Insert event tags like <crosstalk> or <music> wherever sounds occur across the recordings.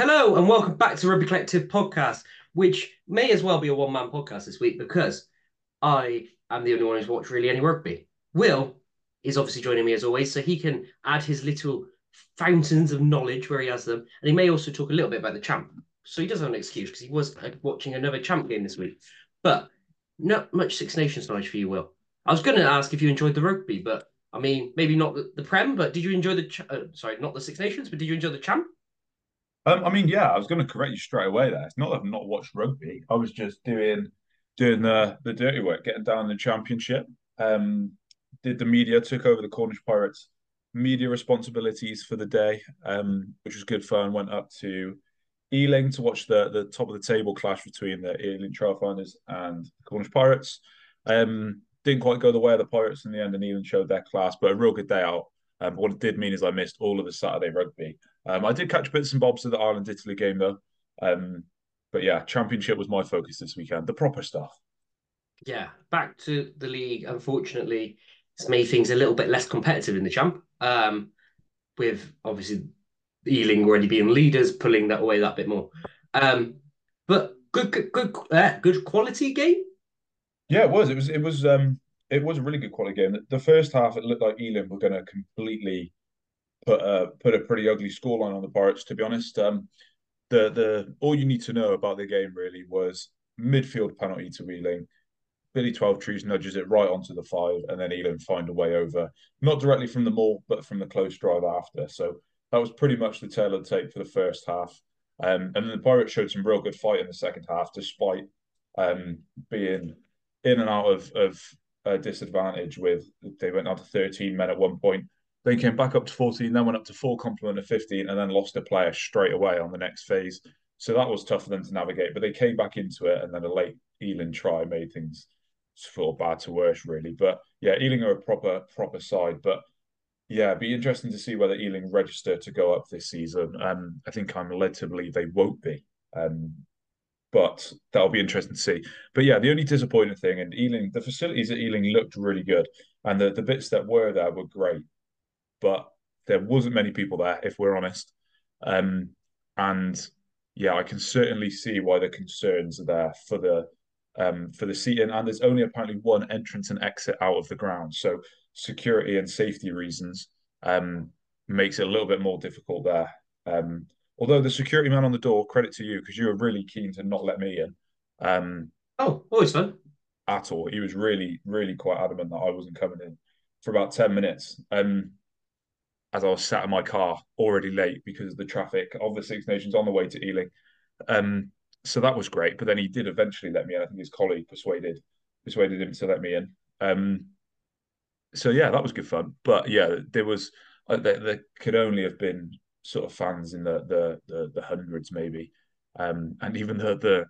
Hello and welcome back to Rugby Collective podcast, which may as well be a one man podcast this week because I am the only one who's watched really any rugby. Will is obviously joining me as always, so he can add his little fountains of knowledge where he has them, and he may also talk a little bit about the champ. So he does have an excuse because he was uh, watching another champ game this week. But not much Six Nations knowledge for you, Will. I was going to ask if you enjoyed the rugby, but I mean, maybe not the, the Prem, but did you enjoy the? Ch- uh, sorry, not the Six Nations, but did you enjoy the champ? Um, I mean, yeah, I was going to correct you straight away. There, it's not that I've not watched rugby. I was just doing doing the the dirty work, getting down the championship. Um, did the media took over the Cornish Pirates media responsibilities for the day, um, which was good fun. Went up to Ealing to watch the the top of the table clash between the Ealing Trailfinders and the Cornish Pirates. Um, didn't quite go the way of the Pirates in the end, and Ealing showed their class, but a real good day out. Um, what it did mean is I missed all of the Saturday rugby. Um, I did catch bits and bobs of the Ireland Italy game though. Um, but yeah, championship was my focus this weekend, the proper stuff. Yeah, back to the league. Unfortunately, it's made things a little bit less competitive in the champ. Um, with obviously Ealing already being leaders, pulling that away that bit more. Um, but good, good, good, uh, good quality game. Yeah, it was. It was. It was. Um, it was a really good quality game. The first half, it looked like Ealing were going to completely put a put a pretty ugly scoreline on the Pirates. To be honest, um, the the all you need to know about the game really was midfield penalty to Ealing. Billy Twelvetrees nudges it right onto the five, and then Ealing find a way over, not directly from the maul, but from the close drive after. So that was pretty much the tail of the tape for the first half. Um, and then the Pirates showed some real good fight in the second half, despite um, being in and out of of a disadvantage. With they went down to 13 men at one point, they came back up to 14, then went up to full complement of 15, and then lost a player straight away on the next phase. So that was tough for them to navigate. But they came back into it, and then a late Ealing try made things feel bad to worse, really. But yeah, Ealing are a proper proper side. But yeah, it'd be interesting to see whether Ealing register to go up this season. Um, I think I'm led to believe they won't be. Um, but that'll be interesting to see. But yeah, the only disappointing thing, and Ealing, the facilities at Ealing looked really good, and the, the bits that were there were great but there wasn't many people there, if we're honest. Um, and yeah, I can certainly see why the concerns are there for the um, for the seating. And there's only apparently one entrance and exit out of the ground, so security and safety reasons um, makes it a little bit more difficult there. Um, although the security man on the door, credit to you because you were really keen to not let me in. Um, oh, always fun. At all, he was really, really quite adamant that I wasn't coming in for about ten minutes. Um, as I was sat in my car already late because of the traffic of the Six Nations on the way to Ealing. Um, so that was great. But then he did eventually let me in. I think his colleague persuaded persuaded him to let me in. Um, so yeah, that was good fun. But yeah, there was uh, there, there, could only have been sort of fans in the the the, the hundreds maybe, um, and even the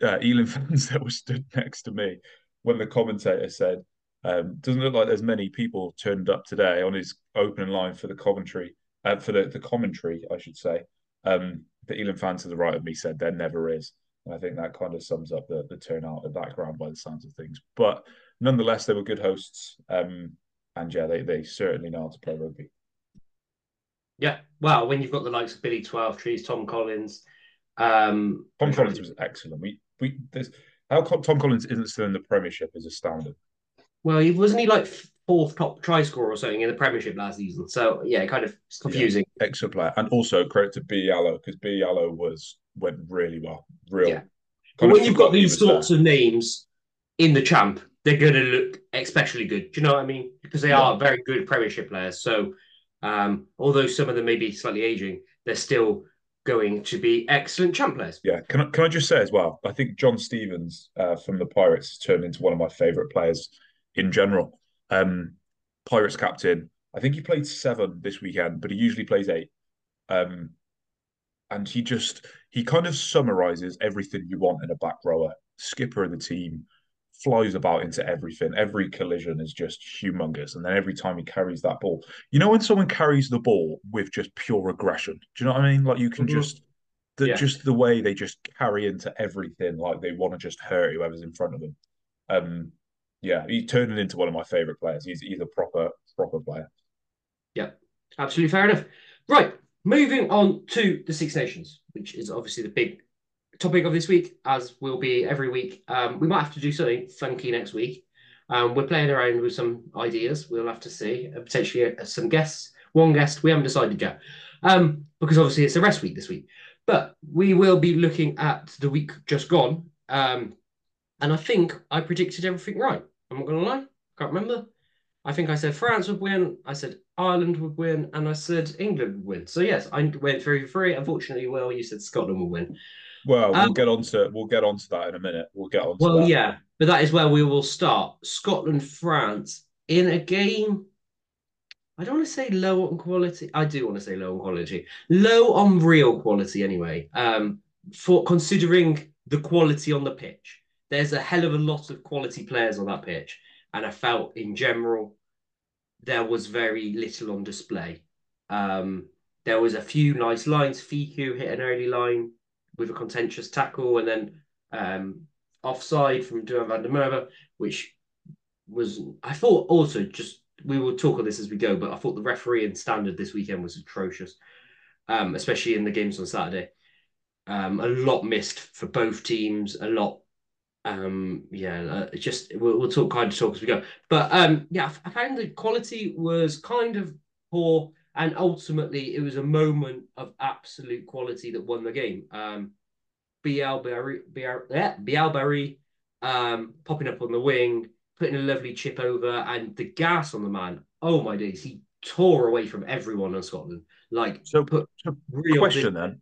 the uh, Ealing <laughs> fans that were stood next to me when the commentator said um, doesn't look like there's many people turned up today on his opening line for the Coventry, uh, for the, the commentary, I should say. Um, the Ealing fans to the right of me said there never is. And I think that kind of sums up the, the turnout of that ground by the sounds of things. But nonetheless, they were good hosts. Um, and yeah, they, they certainly know how to play rugby. Yeah. Well, when you've got the likes of Billy Twelvetrees, Tom Collins. Um, Tom Collins was excellent. We, we, there's, how Tom Collins isn't still in the Premiership is astounding. Well, he wasn't he like fourth top try scorer or something in the Premiership last season. So yeah, kind of confusing. Yeah, excellent player, and also credit to Biyi Alo because Biyi Alo was went really well. Real. Yeah. When you've got these sorts there. of names in the champ, they're going to look especially good. Do you know what I mean? Because they yeah. are very good Premiership players. So um, although some of them may be slightly aging, they're still going to be excellent champ players. Yeah, can I, can I just say as well? I think John Stevens uh, from the Pirates turned into one of my favourite players in general. Um, Pirates captain. I think he played seven this weekend, but he usually plays eight. Um, and he just he kind of summarizes everything you want in a back rower. Skipper of the team, flies about into everything. Every collision is just humongous. And then every time he carries that ball, you know, when someone carries the ball with just pure aggression, do you know what I mean? Like you can mm-hmm. just the yeah. just the way they just carry into everything, like they want to just hurt whoever's in front of them. Um, yeah, he's turning into one of my favourite players. He's he's a proper proper player. Yeah, absolutely fair enough. Right, moving on to the Six Nations. which is obviously the big topic of this week, as will be every week. Um, we might have to do something funky next week. Um, we're playing around with some ideas. We'll have to see. Uh, potentially uh, some guests. One guest we haven't decided yet, um, because obviously it's a rest week this week. But we will be looking at the week just gone. Um, and I think I predicted everything right. I'm not going to lie. Can't remember. I think I said France would win. I said Ireland would win, and I said England would win. So yes, I went through three. Unfortunately, well, you said Scotland will win. Well, um, we'll get on to we'll get on to that in a minute. We'll get on. well, that. yeah, but that is where we will start. Scotland, France, in a game. I don't want to say low on quality. I do want to say low on quality. Low on real quality, anyway. Um, for considering the quality on the pitch, there's a hell of a lot of quality players on that pitch, and I felt in general there was very little on display. Um, there was a few nice lines. Fickou hit an early line with a contentious tackle, and then um, offside from Duhan van der Merwe, which was I thought also just we will talk on this as we go, but I thought the referee and standard this weekend was atrocious, um, especially in the games on Saturday. Um, a lot missed for both teams. A lot, um, yeah. Uh, just we'll, we'll, talk kind of talk as we go. But um, yeah, I found the quality was kind of poor, and ultimately it was a moment of absolute quality that won the game. Um, Bielle-Biarrey, yeah, Bielle-Biarrey, um, popping up on the wing, putting a lovely chip over, and the gas on the man. Oh my days, he tore away from everyone in Scotland. Like so. Put so real question then.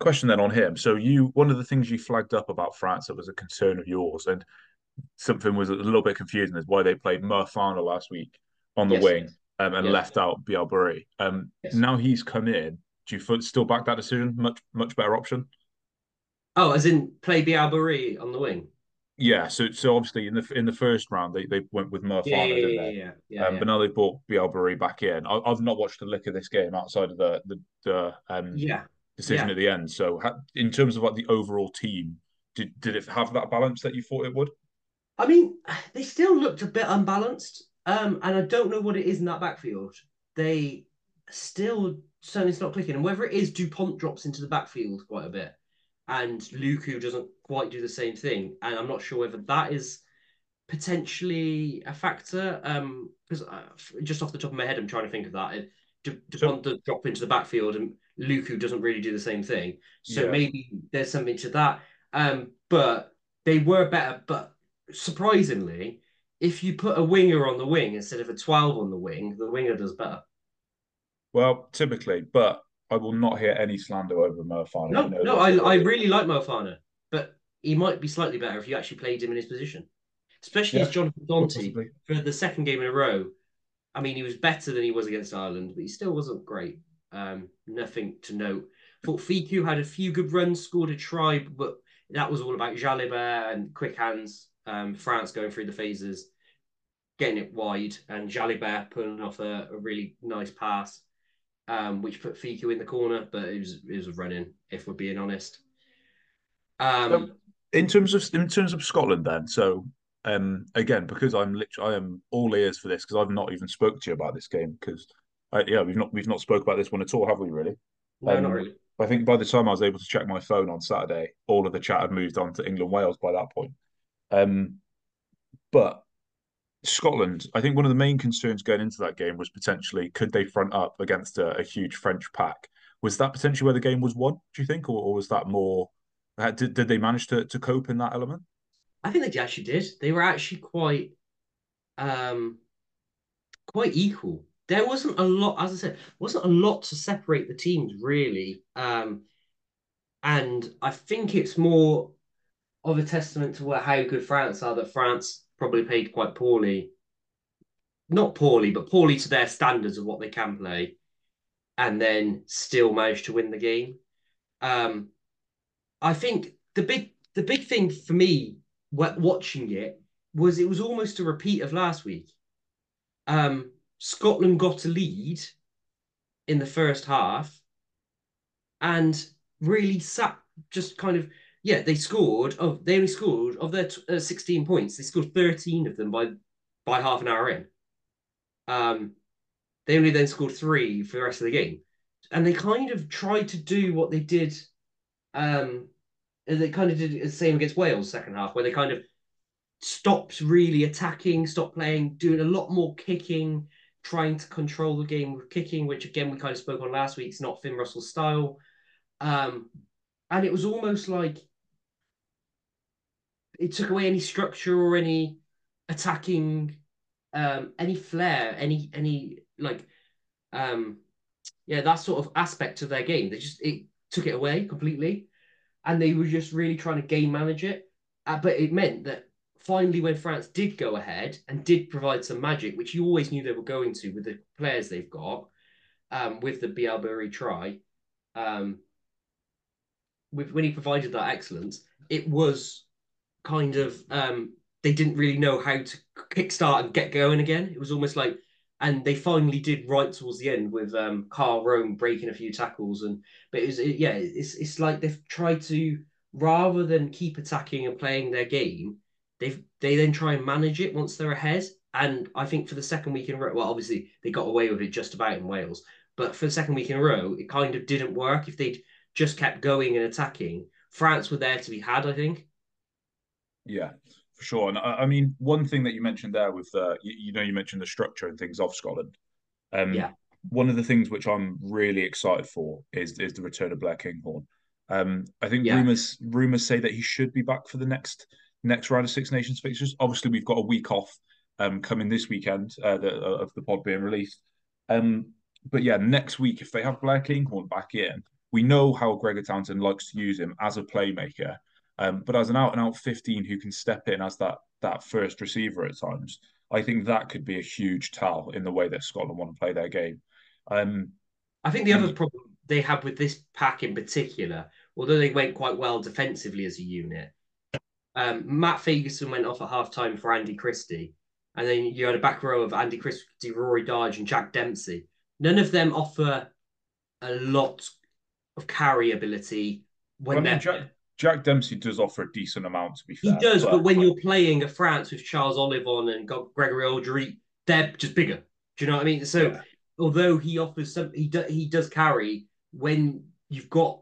Question then on him. So you, one of the things you flagged up about France that was a concern of yours, and something was a little bit confusing is why they played Farner last week on the yes. wing um, and yes. left out Bielle-Biarrey. Um, yes. Now he's come in. Do you still back that decision? Much much better option. Oh, as in play Bielle-Biarrey on the wing. Yeah, so so obviously in the in the first round they, they went with Farner, yeah, yeah. Yeah, yeah, um, yeah, But now they brought Bielle-Biarrey back in. I, have not watched a lick of this game outside of the the, the um yeah decision yeah. at the end. So in terms of like the overall team, did did it have that balance that you thought it would? I mean, they still looked a bit unbalanced, um, and I don't know what it is in that backfield. They still certainly it's not clicking, and whether it is Dupont drops into the backfield quite a bit and Lucu doesn't quite do the same thing. And I'm not sure whether that is potentially a factor. Um, because uh, just off the top of my head, I'm trying to think of that. It, Dupont so, drop into the backfield and Lucu doesn't really do the same thing. So yeah. maybe there's something to that. Um, but they were better. But surprisingly, if you put a winger on the wing instead of a 12 on the wing, the winger does better. Well, typically, but I will not hear any slander over Farner. No, no, I, I really like Farner, but he might be slightly better if you actually played him in his position, especially yeah, as Jonathan Danty for the second game in a row. I mean, he was better than he was against Ireland, but he still wasn't great. Um, nothing to note. Thought Fickou had a few good runs, scored a try, but that was all about Jalibert and quick hands. Um, France going through the phases, getting it wide, and Jalibert pulling off a, a really nice pass um, which put Fickou in the corner, but it was it was running. If we're being honest. Um, in terms of in terms of Scotland, then so um, again because I'm literally I am all ears for this because I've not even spoke to you about this game because yeah we've not we've not spoke about this one at all, have we? Really? No, um, not really. I think by the time I was able to check my phone on Saturday, all of the chat had moved on to England Wales by that point. Um, but Scotland, I think one of the main concerns going into that game was potentially could they front up against a, a huge French pack? Was that potentially where the game was won? Do you think, or, or was that more? Uh, did did they manage to to cope in that element? I think they actually did. They were actually quite, um, quite equal. There wasn't a lot, as I said, wasn't a lot to separate the teams really. Um, and I think it's more of a testament to what, how good France are that France probably played quite poorly. Not poorly, but poorly to their standards of what they can play, and then still managed to win the game. Um, I think the big the big thing for me watching it was it was almost a repeat of last week. Um, Scotland got a lead in the first half and really sat just kind of yeah, they scored. Oh, they only scored of their uh, 16 points. They scored 13 of them by by half an hour in. Um, they only then scored three for the rest of the game, and they kind of tried to do what they did Um, they kind of did the same against Wales second half, where they kind of stopped really attacking, stopped playing, doing a lot more kicking, trying to control the game with kicking, which again we kind of spoke on last week. It's not Finn Russell's style. Um, and it was almost like it took away any structure or any attacking, um, any flair, any any like, um, yeah, that sort of aspect of their game. They just it took it away completely, and they were just really trying to game manage it. Uh, but it meant that finally, when France did go ahead and did provide some magic, which you always knew they were going to with the players they've got, um, with the Bielle-Biarrey try, um, with when he provided that excellence, it was kind of um, they didn't really know how to kickstart and get going again. It was almost like, and they finally did right towards the end with um, Kyle Rowe breaking a few tackles, and but it was it, yeah, it's it's like they've tried to rather than keep attacking and playing their game, they they then try and manage it once they're ahead. And I think for the second week in a row, well, obviously they got away with it just about in Wales, but for the second week in a row, it kind of didn't work. If they'd just kept going and attacking, France were there to be had. I think. Yeah, for sure. And I, I mean, one thing that you mentioned there with uh, you, you, know, you mentioned the structure and things of Scotland. Um, yeah. One of the things which I'm really excited for is is the return of Blair Kinghorn. Um, I think yeah. rumors rumors say that he should be back for the next next round of Six Nations fixtures. Obviously, we've got a week off um, coming this weekend uh, the, uh, of the pod being released. Um, but yeah, next week if they have Blair Kinghorn back in, we know how Gregor Townsend likes to use him as a playmaker, um, but as an out and out 15 who can step in as that that first receiver at times, I think that could be a huge tell in the way that Scotland want to play their game. Um, I think the other problem they have with this pack in particular, although they went quite well defensively as a unit, um, Matt Fagerson went off at half time for Andy Christie. And then you had a back row of Andy Christie, Rory Darge, and Jack Dempsey. None of them offer a lot of carry ability when well, Jack, Jack, Dempsey does offer a decent amount, to be fair. He does, but, but when you're playing a France with Charles Ollivon and got Gregory Alldritt, they're just bigger. Do you know what I mean? So yeah. although he offers some, he do, he does carry when you've got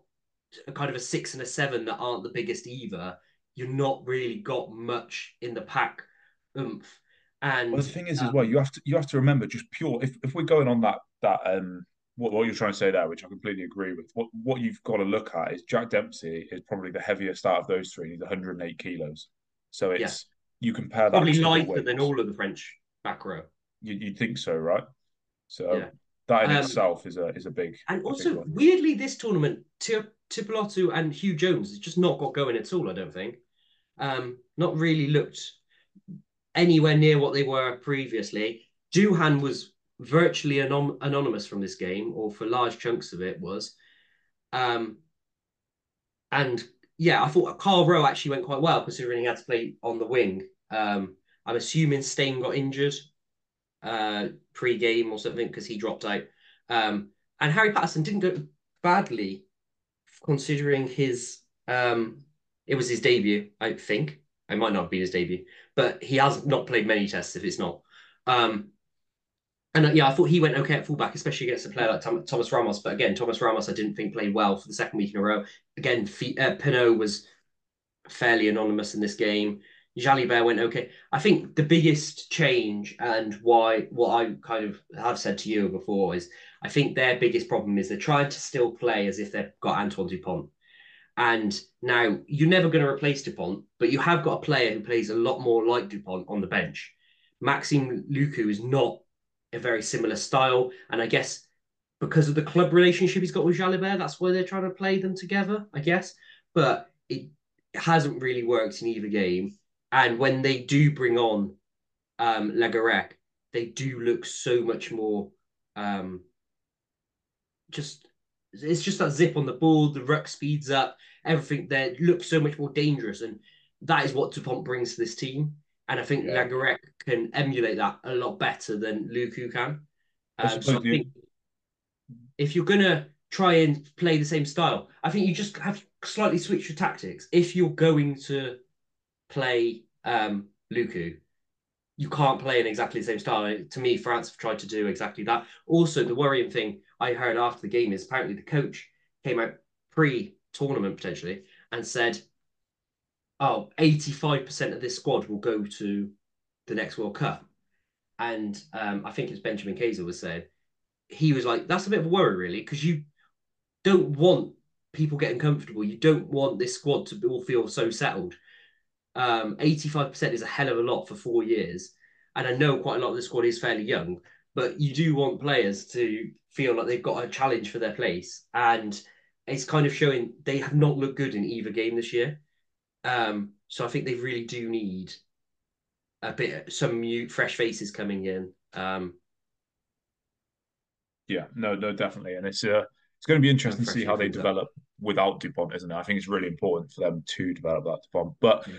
a kind of a six and a seven that aren't the biggest either. You're not really got much in the pack oomph. And well, the thing is, um, as well, you have to you have to remember just pure. If if we're going on that that um what, what you're trying to say there, which I completely agree with. What what you've got to look at is Jack Dempsey is probably the heaviest out of those three. He's 108 kilos, so it's yeah. you compare that probably lighter than all of the French back row. You, would think so, right? So yeah. that in um, itself is a is a big and a also big weirdly this tournament Tuipulotu and Huw Jones has just not got going at all. I don't think. Um, not really looked anywhere near what they were previously. Duhan was virtually anon- anonymous from this game, or for large chunks of it was. Um, and yeah, I thought Kyle Rowe actually went quite well considering he had to play on the wing. Um, I'm assuming Steyn got injured uh, pre-game or something because he dropped out. Um, and Harry Paterson didn't go badly considering his um, it was his debut, I think. It might not have been his debut, but he has not played many tests if it's not. Um, and uh, yeah, I thought he went okay at fullback, especially against a player like Tom, Thomas Ramos. But again, Thomas Ramos, I didn't think played well for the second week in a row. Again, uh, Penaud was fairly anonymous in this game. Jalibert went okay. I think the biggest change and why what I kind of have said to you before is I think their biggest problem is they're trying to still play as if they've got Antoine Dupont. And now you're never going to replace Dupont, but you have got a player who plays a lot more like Dupont on the bench. Maxime Lucu is not a very similar style. And I guess because of the club relationship he's got with Jalibert, that's why they're trying to play them together, I guess. But it hasn't really worked in either game. And when they do bring on um, they do look so much more um, just it's just that zip on the ball, the ruck speeds up, everything there looks so much more dangerous. And that is what Dupont brings to this team. And I think yeah. Can emulate that a lot better than Lucu can. Um, so I think if you're gonna try and play the same style, I think you just have to slightly switch your tactics. If you're going to play um, Lucu, you can't play in exactly the same style. To me, France have tried to do exactly that. Also, the worrying thing I heard after the game is apparently the coach came out pre tournament potentially and said, oh, 85% of this squad will go to the next World Cup. And um, I think it's Benjamin Kayser was saying, he was like, that's a bit of a worry, really, because you don't want people getting comfortable. You don't want this squad to all feel so settled. Um, 85% is a hell of a lot for four years. And I know quite a lot of the squad is fairly young, but you do want players to feel like they've got a challenge for their place. And it's kind of showing they have not looked good in either game this year. Um, so I think they really do need a bit some new fresh faces coming in. Um, yeah, no, no, definitely, and it's uh, it's going to be interesting to see how they develop up. without Dupont, isn't it? I think it's really important for them to develop that Dupont, but. Yeah.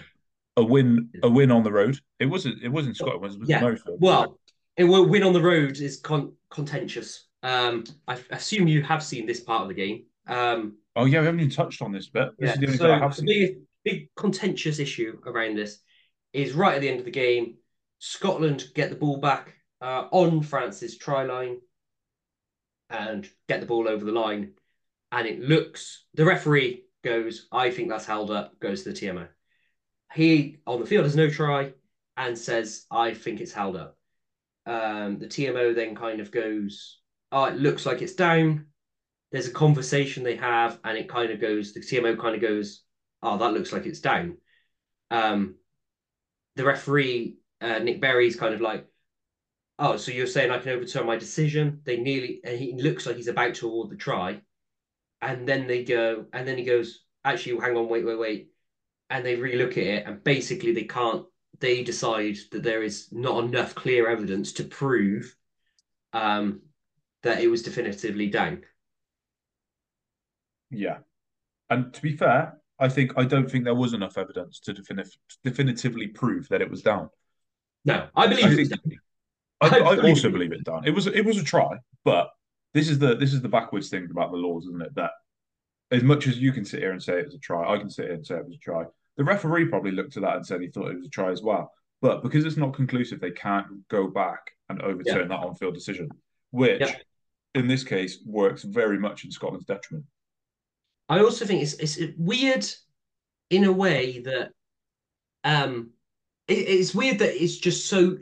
A win, a win on the road. It wasn't. It wasn't Scotland. It was, yeah. Murrayfield. Well, it will win on the road is con- contentious. Um, I assume you have seen this part of the game. Um, oh yeah, we haven't even touched on this bit. This yeah, so the big, big contentious issue around this is right at the end of the game. Scotland get the ball back uh, on France's try line and get the ball over the line. And it looks, the referee goes, I think that's held up, goes to the TMO. He on the field has no try and says, I think it's held up. Um, the TMO then kind of goes, Oh, it looks like it's down. There's a conversation they have, and it kind of goes, the TMO kind of goes, Oh, that looks like it's down. Um, the referee uh, Nick Berry's kind of like, oh, so you're saying I can overturn my decision? They nearly, and he looks like he's about to award the try, and then they go, and then he goes, actually, hang on, wait, wait, wait, and they relook at it, and basically they can't. They decide that there is not enough clear evidence to prove um, that it was definitively down. Yeah, and to be fair, I think I don't think there was enough evidence to definitive, definitively prove that it was down. No, I believe I think, I, I, I also believe it down. It was it was a try, but this is the this is the backwards thing about the laws, isn't it? That as much as you can sit here and say it was a try, I can sit here and say it was a try. The referee probably looked at that and said he thought it was a try as well. But because it's not conclusive, they can't go back and overturn yeah. that on-field decision, which yeah. in this case works very much in Scotland's detriment. I also think it's it's weird in a way that um it, it's weird that it's just so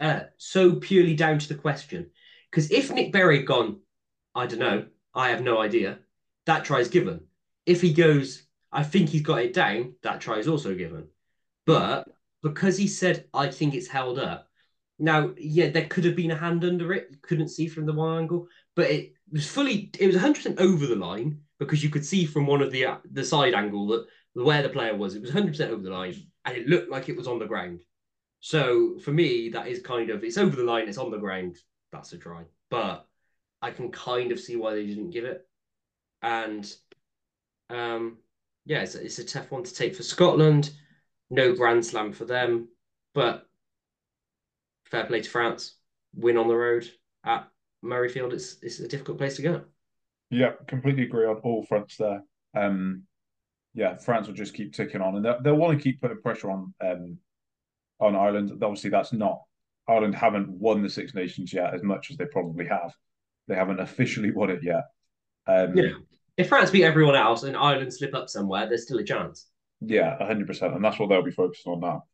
uh, so purely down to the question because if Nick Berry had gone, I don't know, I have no idea, that try is given. If he goes, I think he's got it down, that try is also given. But because he said, I think it's held up. Now, yeah, there could have been a hand under it. You couldn't see from the one angle, but it was fully, it was 100% over the line because you could see from one of the uh, the side angle that where the player was, it was 100% over the line and it looked like it was on the ground. So for me, that is kind of it's over the line, it's on the ground. That's a try, but I can kind of see why they didn't give it. And um, yeah, it's a, it's a tough one to take for Scotland. No Grand Slam for them, but fair play to France. Win on the road at Murrayfield. It's it's a difficult place to go. Yeah, completely agree on all fronts there. Um, yeah, France will just keep ticking on, and they'll, they'll want to keep putting pressure on um, on Ireland. Obviously, that's not Ireland haven't won the Six Nations yet as much as they probably have. They haven't officially <laughs> won it yet. Um, yeah, if France beat everyone else and Ireland slip up somewhere, there's still a chance. Yeah, hundred percent, and that's what they'll be focusing on now.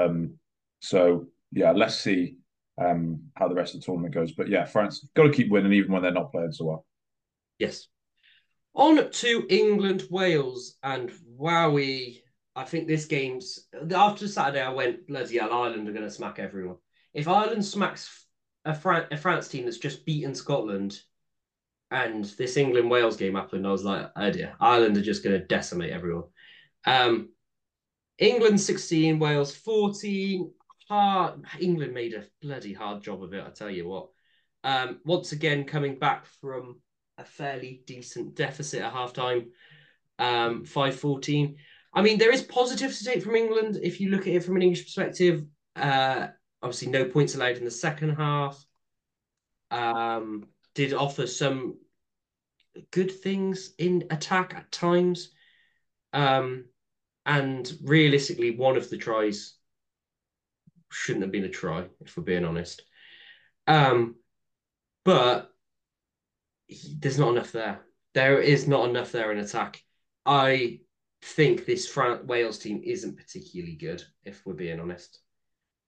Um, so yeah, let's see um, how the rest of the tournament goes. But yeah, France got to keep winning even when they're not playing so well. Yes. On to England, Wales, and wowie. I think this game's after Saturday. I went bloody hell. Ireland are going to smack everyone. If Ireland smacks a, Fran- a France team that's just beaten Scotland, and this England Wales game happened, I was like, oh dear, Ireland are just going to decimate everyone. Um, England 16, Wales 14. Hard. England made a bloody hard job of it, I tell you what. Um, once again, coming back from a fairly decent deficit at halftime, um, 5-14. I mean, there is positives to take from England if you look at it from an English perspective. Uh, obviously, no points allowed in the second half. Um, did offer some good things in attack at times. Um, and realistically, one of the tries shouldn't have been a try, if we're being honest. Um, but he, there's not enough there. There is not enough there in attack. I think this France Wales team isn't particularly good, if we're being honest.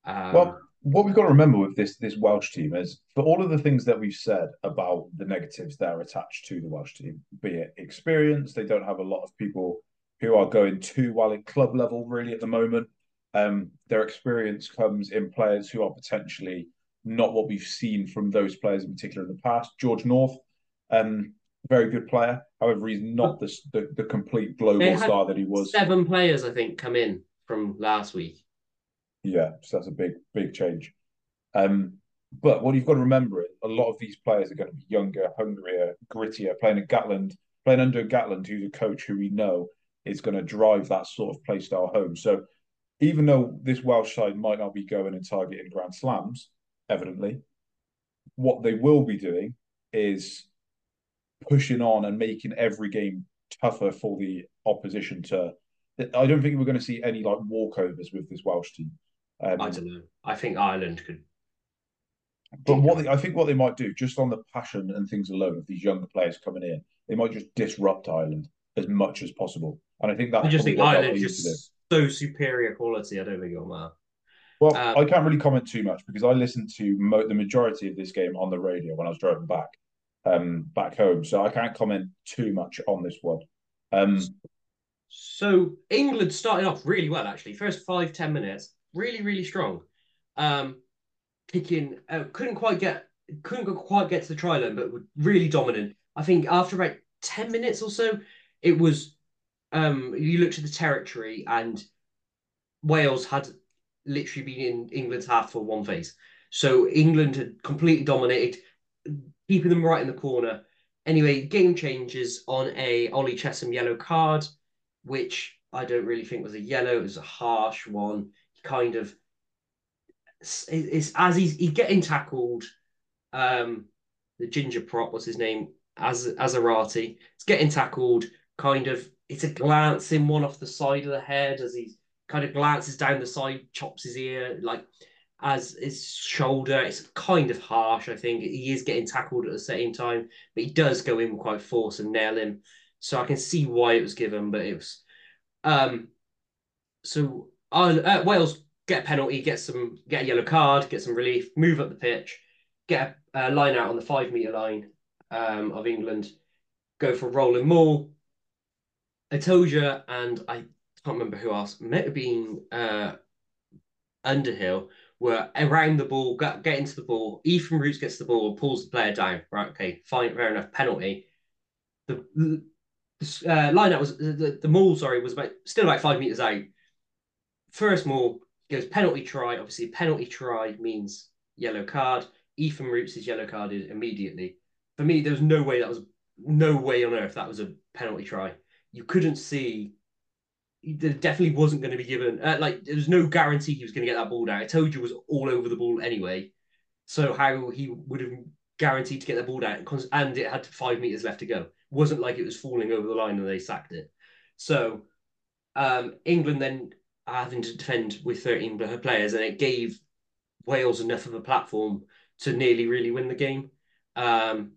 Um, well, what we've got to remember with this this Welsh team is for all of the things that we've said about the negatives that are attached to the Welsh team, be it experience, they don't have a lot of people who are going too well at club level really at the moment. Um, their experience comes in players who are potentially not what we've seen from those players in particular in the past. George North, um, very good player. However, he's not the the, the complete global star that he was. Seven players, I think, come in from last week. Yeah, so that's a big, big change. Um, but what you've got to remember is a lot of these players are going to be younger, hungrier, grittier, playing at Gatland, playing under Gatland, who's a coach who we know is going to drive that sort of play style home. So even though this Welsh side might not be going and targeting Grand Slams, evidently, what they will be doing is pushing on and making every game tougher for the opposition to. I don't think we're going to see any like walkovers with this Welsh team. Um, I don't know. I think Ireland could. But what they, I think what they might do, just on the passion and things alone of these younger players coming in, they might just disrupt Ireland as much as possible. And I think that I just think Ireland is just so superior quality. I don't think it'll matter. Well, um, I can't really comment too much because I listened to mo- the majority of this game on the radio when I was driving back um, back home, so I can't comment too much on this one. Um, so England started off really well, actually. First five ten minutes, really, really strong. Um, kicking, uh, couldn't quite get, couldn't quite get to the try line, but really dominant. I think after about ten minutes or so, it was. Um, you looked at the territory, and Wales had literally been in England's half for one phase. So England had completely dominated, keeping them right in the corner. Anyway, game changes on a Ollie Chessum yellow card, which I don't really think was a yellow. It was a harsh one. Kind of it's, as he's he's getting tackled. Um, the ginger prop, what's his name? As Assiratti. It's getting tackled. Kind of, it's a glancing one off the side of the head as he kind of glances down the side, chops his ear, like as his shoulder. It's kind of harsh, I think. He is getting tackled at the same time, but he does go in with quite force and nail him. So I can see why it was given, but it was. Um, so uh, Wales get a penalty, get some, get a yellow card, get some relief, move up the pitch, get a, line out on the five meter line um, of England, go for rolling maul. Itoje and I can't remember who else, might have been uh, Underhill, were around the ball, get, get into the ball. Ethan Roots gets the ball, pulls the player down. Right, okay, fine, fair enough. Penalty. The, the uh, line out was the, the maul, sorry, was about still about five meters out. First maul goes penalty try. Obviously, penalty try means yellow card. Ethan Roots is yellow carded immediately. For me, there was no way that was no way on earth that was a penalty try. You couldn't see there definitely wasn't going to be given uh, like there was no guarantee he was going to get that ball down. Itoje was all over the ball anyway. So how he would have guaranteed to get the ball down and it had five meters left to go. It wasn't like it was falling over the line and they sacked it. So um, England then having to defend with 13 players and it gave Wales enough of a platform to nearly really win the game. Um,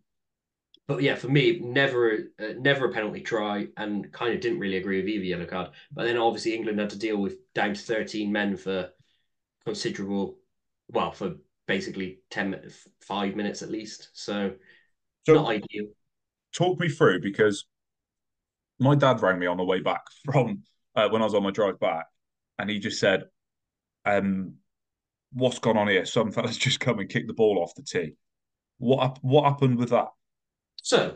but yeah, for me, never, uh, never a penalty try, and kind of didn't really agree with either yellow card. But then obviously England had to deal with down to thirteen men for considerable, well, for basically 10, five minutes at least. So, so not ideal. Talk me through because my dad rang me on the way back <laughs> from uh, when I was on my drive back, and he just said, um, "What's gone on here? Some <laughs> fellas just come and kick the ball off the tee. What what happened with that?" So,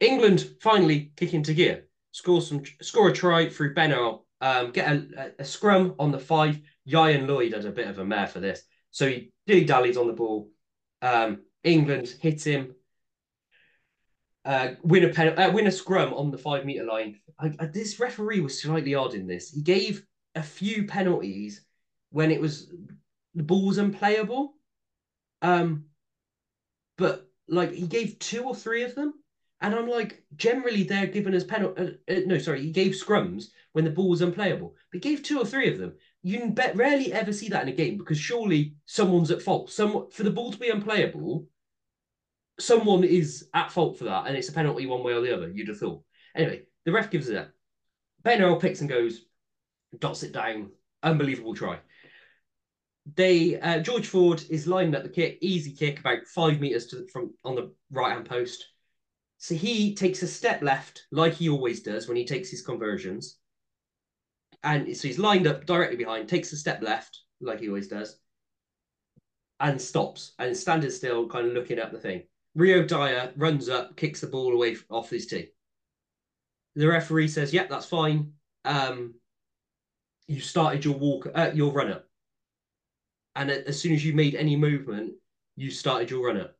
England finally kick into gear, score some, score a try through Benno, um, get a, a, scrum on the five. Ioan Lloyd had a bit of a mare for this, so he dilly dallies on the ball. Um, England hit him, uh, win a pen, uh, win a scrum on the five meter line. I, I, this referee was slightly odd in this. He gave a few penalties when it was the ball was unplayable. Um, but like he gave two or three of them, and I'm like, generally they're given as penalty. Uh, uh, no, sorry, he gave scrums when the ball was unplayable, but he gave two or three of them. You bet rarely ever see that in a game because surely someone's at fault. Some for the ball to be unplayable, someone is at fault for that, and it's a penalty one way or the other. You'd have thought. Anyway, the ref gives it Ben Earl picks and goes, dots it down. Unbelievable try. They uh, George Ford is lining up the kick, easy kick, about five meters to from on the right hand post. So he takes a step left, like he always does when he takes his conversions. And so he's lined up directly behind, takes a step left, like he always does, and stops and standing still, kind of looking at the thing. Rio Dyer runs up, kicks the ball away off his tee. The referee says, "Yep, yeah, that's fine. Um, you started your walk, uh, your runner and as soon as you made any movement, you started your runner.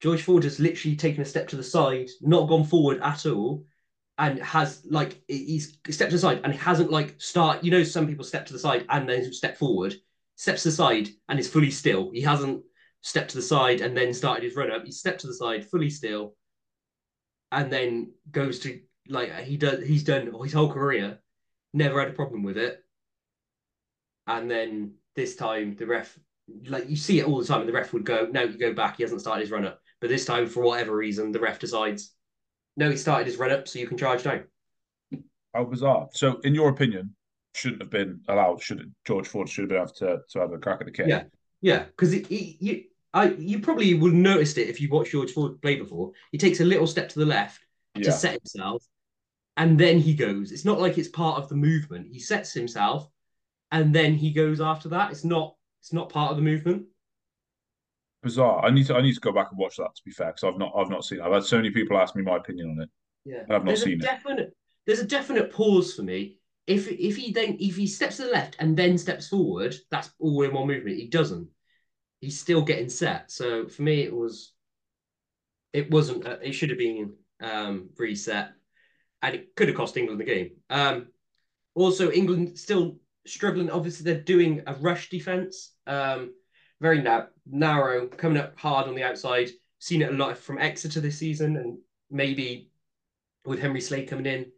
George Ford has literally taken a step to the side, not gone forward at all, and has like he's stepped aside and hasn't like start. You know, some people step to the side and then step forward. Steps to the side and is fully still. He hasn't stepped to the side and then started his run up. He stepped to the side, fully still, and then goes to like he does. He's done his whole career, never had a problem with it. And then this time the ref, like you see it all the time, and the ref would go, "No, you go back. He hasn't started his run up." But this time, for whatever reason, the ref decides, no, he started his run up, so you can charge down. How bizarre. So, in your opinion, shouldn't have been allowed. Should George Ford should have been able to, to have a crack at the kick? Yeah, yeah, because you, I, you probably would have noticed it if you watched George Ford play before. He takes a little step to the left yeah. to set himself, and then he goes. It's not like it's part of the movement. He sets himself, and then he goes after that. It's not. It's not part of the movement bizarre. I need to I need to go back and watch that. To be fair, because I've not I've not seen. It. I've had so many people ask me my opinion on it. Yeah, I've not there's seen definite, it. There's a definite pause for me. If if he then if he steps to the left and then steps forward, that's all in one movement. He doesn't. He's still getting set. So for me, it was. It wasn't. It should have been um, reset, and it could have cost England the game. Um, also, England still struggling. Obviously, they're doing a rush defense. Um, very na- narrow, coming up hard on the outside. Seen it a lot from Exeter this season, and maybe with Henry Slade coming in,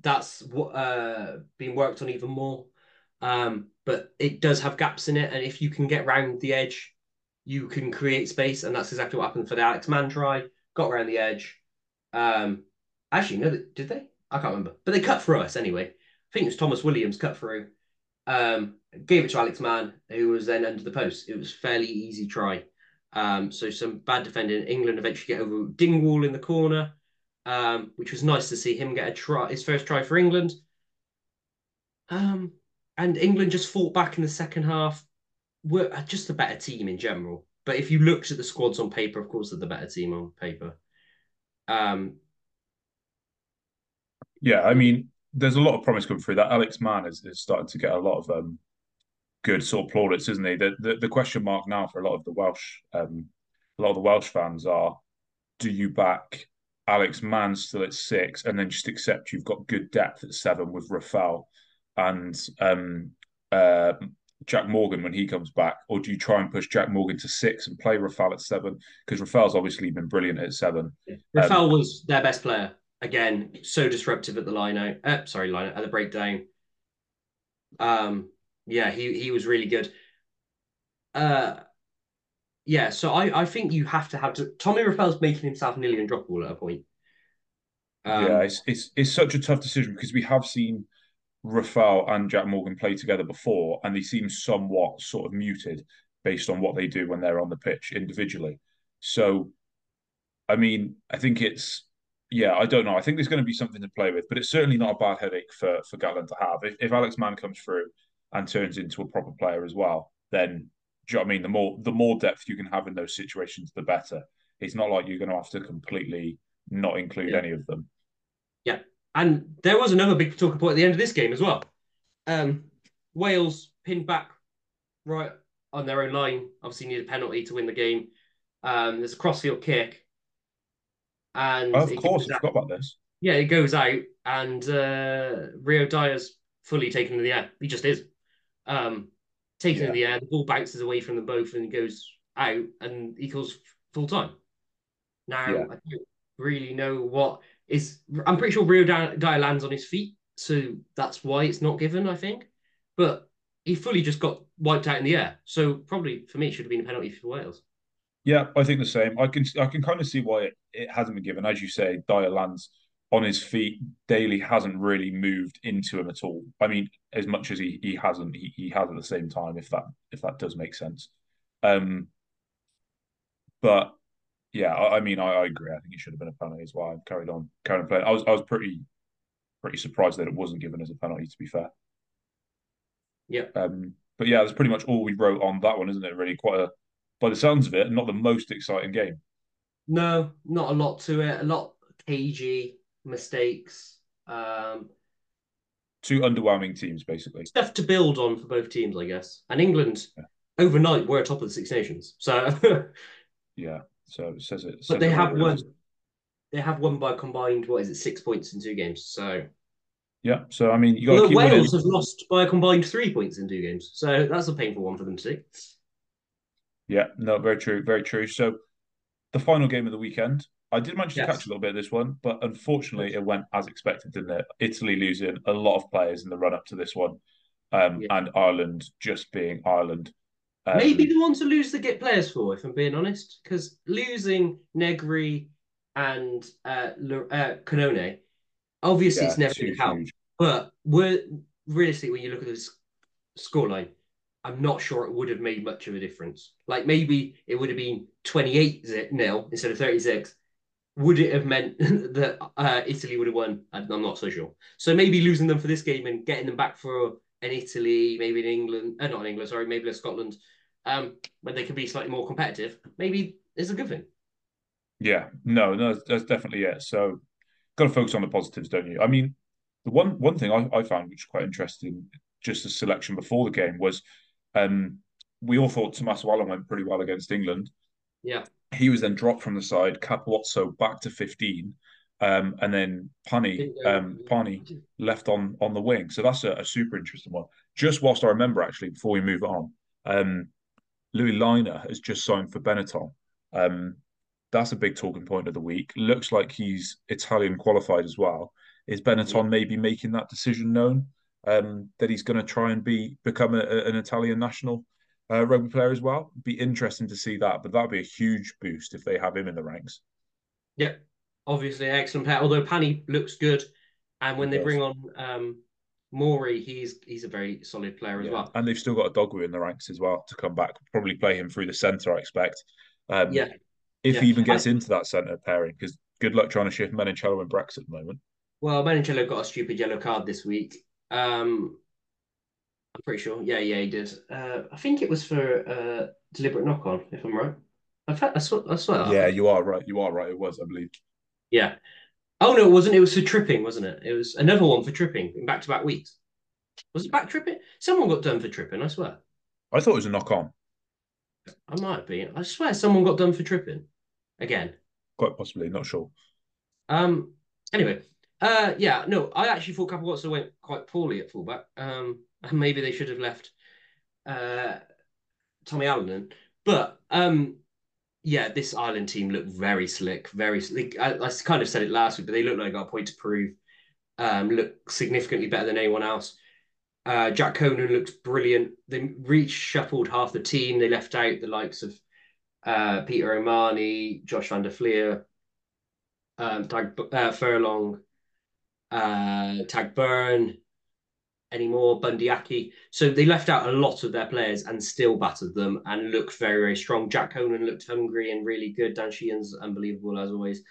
that's what uh, being worked on even more. Um, but it does have gaps in it, and if you can get round the edge, you can create space, and that's exactly what happened for the Alex Mann try. Got around the edge. Um, actually, no, did they? I can't remember, but they cut through us anyway. I think it was Tomos Williams cut through. Um, gave it to Alex Mann, who was then under the post. It was fairly easy try. Um, so some bad defending. England eventually get over Dingwall in the corner, um, which was nice to see him get a try, his first try for England. Um, and England just fought back in the second half. Were just a better team in general. But if you looked at the squads on paper, of course, they're the better team on paper. Um, yeah, I mean, there's a lot of promise coming through. That Alex Mann is, is starting to get a lot of um, good sort of plaudits, isn't he? The, the, the question mark now for a lot of the Welsh, um, a lot of the Welsh fans are: Do you back Alex Mann still at six, and then just accept you've got good depth at seven with Reffell and um, uh, Jack Morgan when he comes back, or do you try and push Jack Morgan to six and play Reffell at seven? Because Reffell's obviously been brilliant at seven. Yeah. Reffell um, was their best player again. So disruptive at the line out. Uh, sorry, line at the breakdown. Um, yeah, he he was really good. Uh, yeah, so I I think you have to have to. Tommy Reffell's making himself nearly undroppable at a point. Um, yeah, it's, it's it's such a tough decision because we have seen Reffell and Jack Morgan play together before, and they seem somewhat sort of muted based on what they do when they're on the pitch individually. So, I mean, I think it's yeah, I don't know. I think there's going to be something to play with, but it's certainly not a bad headache for for Gatland to have. If, if Alex Mann comes through and turns into a proper player as well, then do you know I mean? The more the more depth you can have in those situations, the better. It's not like you're going to have to completely not include yeah. any of them. Yeah, and there was another big talking point at the end of this game as well. Um, Wales pinned back right on their own line. Obviously, need a penalty to win the game. Um, there's a crossfield kick, and oh, of course, I forgot about this. Yeah, it goes out, and uh, Rio Dyer's fully taken in the air. He just is. Um, taken yeah. in the air, the ball bounces away from them both and goes out and equals full time. Now, yeah. I don't really know what is. I'm pretty sure Rio Dyer lands on his feet, so that's why it's not given, I think. But he fully just got wiped out in the air. So probably for me, it should have been a penalty for Wales. Yeah, I think the same. I can I can kind of see why it, it hasn't been given. As you say, Dyer lands on his feet, Daly hasn't really moved into him at all. I mean, as much as he he hasn't, he, he has at the same time. If that if that does make sense. Um, but yeah, I, I mean, I, I, agree. I think it should have been a penalty as well. I carried on, carried on playing. I was I was pretty pretty surprised that it wasn't given as a penalty. To be fair. Yeah. Um, but yeah, that's pretty much all we wrote on that one, isn't it? Really, quite a, by the sounds of it, not the most exciting game. No, not a lot to it. A lot cagey mistakes. Um, Two underwhelming teams, basically. Stuff to build on for both teams, I guess. And England, yeah. overnight, were top of the Six Nations. So. <laughs> yeah. So it says it. Says but they it have won. They have won by combined. What is it? Six points in two games. So. Yeah. So I mean, you got. Wales winning. have lost by a combined three points in two games. So that's a painful one for them to see. Yeah. No. Very true. Very true. So the final game of the weekend. I did manage yes. to catch a little bit of this one, but unfortunately, it went as expected, didn't it? Italy losing a lot of players in the run up to this one, um, yeah. and Ireland just being Ireland. Um, Maybe the one to lose the get players for, if I'm being honest, because losing Negri and uh, uh, Cannone, obviously yeah, it's never going to help. But we're realistically, when you look at this scoreline, I'm not sure it would have made much of a difference. Like maybe it would have been 28 nil instead of 36. Would it have meant <laughs> that uh, Italy would have won? I'm not so sure. So maybe losing them for this game and getting them back for an Italy, maybe in England, uh, not in England, sorry, maybe in Scotland, um, where they can be slightly more competitive, maybe is a good thing. Yeah, no, no, that's definitely it. So, got to focus on the positives, don't you? I mean, the one one thing I, I found which was quite interesting, just the selection before the game was, um, we all thought Tommaso Allan went pretty well against England. Yeah, he was then dropped from the side. Capuozzo back to fifteen, um, and then Pani um, Pani left on on the wing. So that's a, a, super interesting one. Just whilst I remember, actually, before we move on, um, Louis Lynagh has just signed for Benetton. Um, that's a big talking point of the week. Looks like he's Italian qualified as well. Is Benetton maybe making that decision known um, that he's going to try and be become a, an Italian national uh, rugby player as well? Be interesting to see that, but that'd be a huge boost if they have him in the ranks. Yeah, obviously excellent player. Although Pani looks good, and when they bring on um, Mori, he's he's a very solid player as yeah. well. And they've still got Odogwu in the ranks as well to come back. Probably play him through the centre, I expect. Um, yeah. If yeah. he even gets into that centre pairing, because good luck trying to shift Menoncello and Brex at the moment. Well, Menoncello got a stupid yellow card this week. Um, I'm pretty sure. Yeah, yeah, he did. Uh, I think it was for uh, deliberate knock on, if I'm right. I, fact, I swear, I swear. Yeah, you are right. You are right. It was, I believe. Yeah. Oh no, it wasn't. It was for tripping, wasn't it? It was another one for tripping in back to back weeks. Was it back tripping? Someone got done for tripping. I swear. I thought it was a knock on. I might be. I swear someone got done for tripping again. Quite possibly. Not sure. Um. Anyway. Uh. Yeah. No. I actually thought Capuozzo went quite poorly at fullback. Um. And maybe they should have left. Uh. Tommy Allan in. But um yeah, this Ireland team looked very slick, very slick. I, I, kind of said it last week, but they looked like they got a point to prove. Um, look significantly better than anyone else. Uh, Jack Conan looked brilliant. They reshuffled half the team. They left out the likes of uh, Peter O'Mahony, Josh van der Flier, um, Tadhg, uh, Furlong, uh, Tadhg Beirne, anymore, Bundee Aki. So they left out a lot of their players and still battered them and looked very, very strong. Jack Conan looked hungry and really good. Dan Sheehan's unbelievable as always.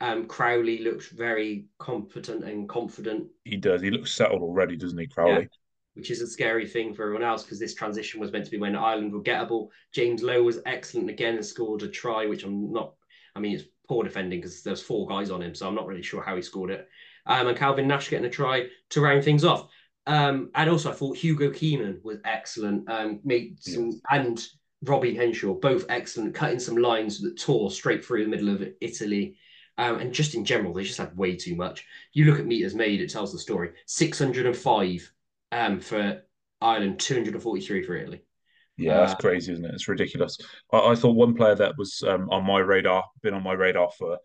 Um, Crowley looks very competent and confident. He does. He looks settled already, doesn't he, Crowley? Yeah. Which is a scary thing for everyone else because this transition was meant to be when Ireland were gettable. James Lowe was excellent again and scored a try, which I'm not. I mean, it's poor defending because there's four guys on him, so I'm not really sure how he scored it. Um, and Calvin Nash getting a try to round things off. Um, and also, I thought Hugo Keenan was excellent. Um, made some and Robbie Henshaw both excellent, cutting some lines that tore straight through the middle of Italy. Um, and just in general, they just had way too much. You look at meters made; it tells the story. Six hundred and five um, for Ireland, two hundred and forty-three for Italy. Yeah, that's uh, crazy, isn't it? It's ridiculous. I, I thought one player that was um, on my radar, been on my radar for